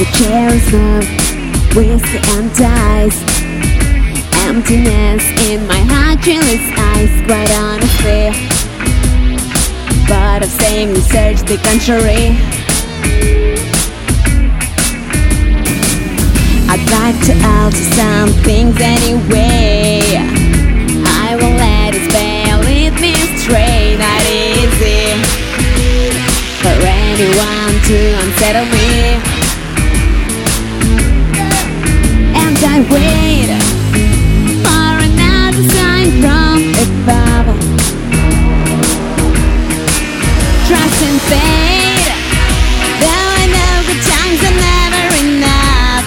The cherry smoke, whiskey and dice. Emptiness in my heart its eyes Quite honestly But of saying research the contrary I'd like to alter some things anyway. I will let it spell lead me straight Not easy For anyone to unsettle me I wait. For another sign from above Trust and fate I good times never enough.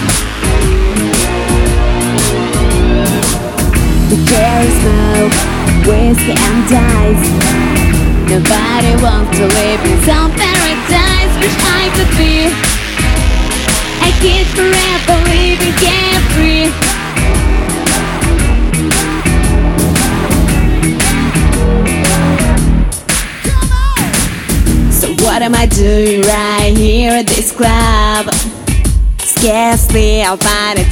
The smoke, whiskey and dice Nobody wants to live in some paradise. Wish I could be A kid forever what am I doing right here at this club? Scarcely I'll find a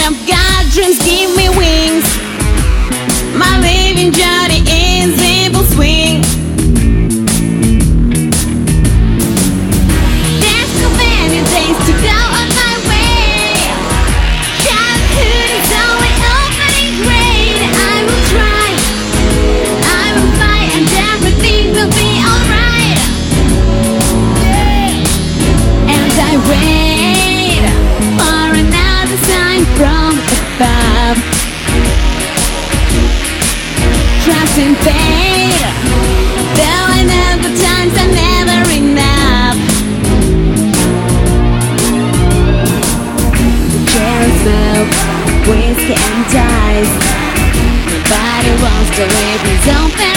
I've got dreams give me wings My living journey is in and dice Nobody wants to live his own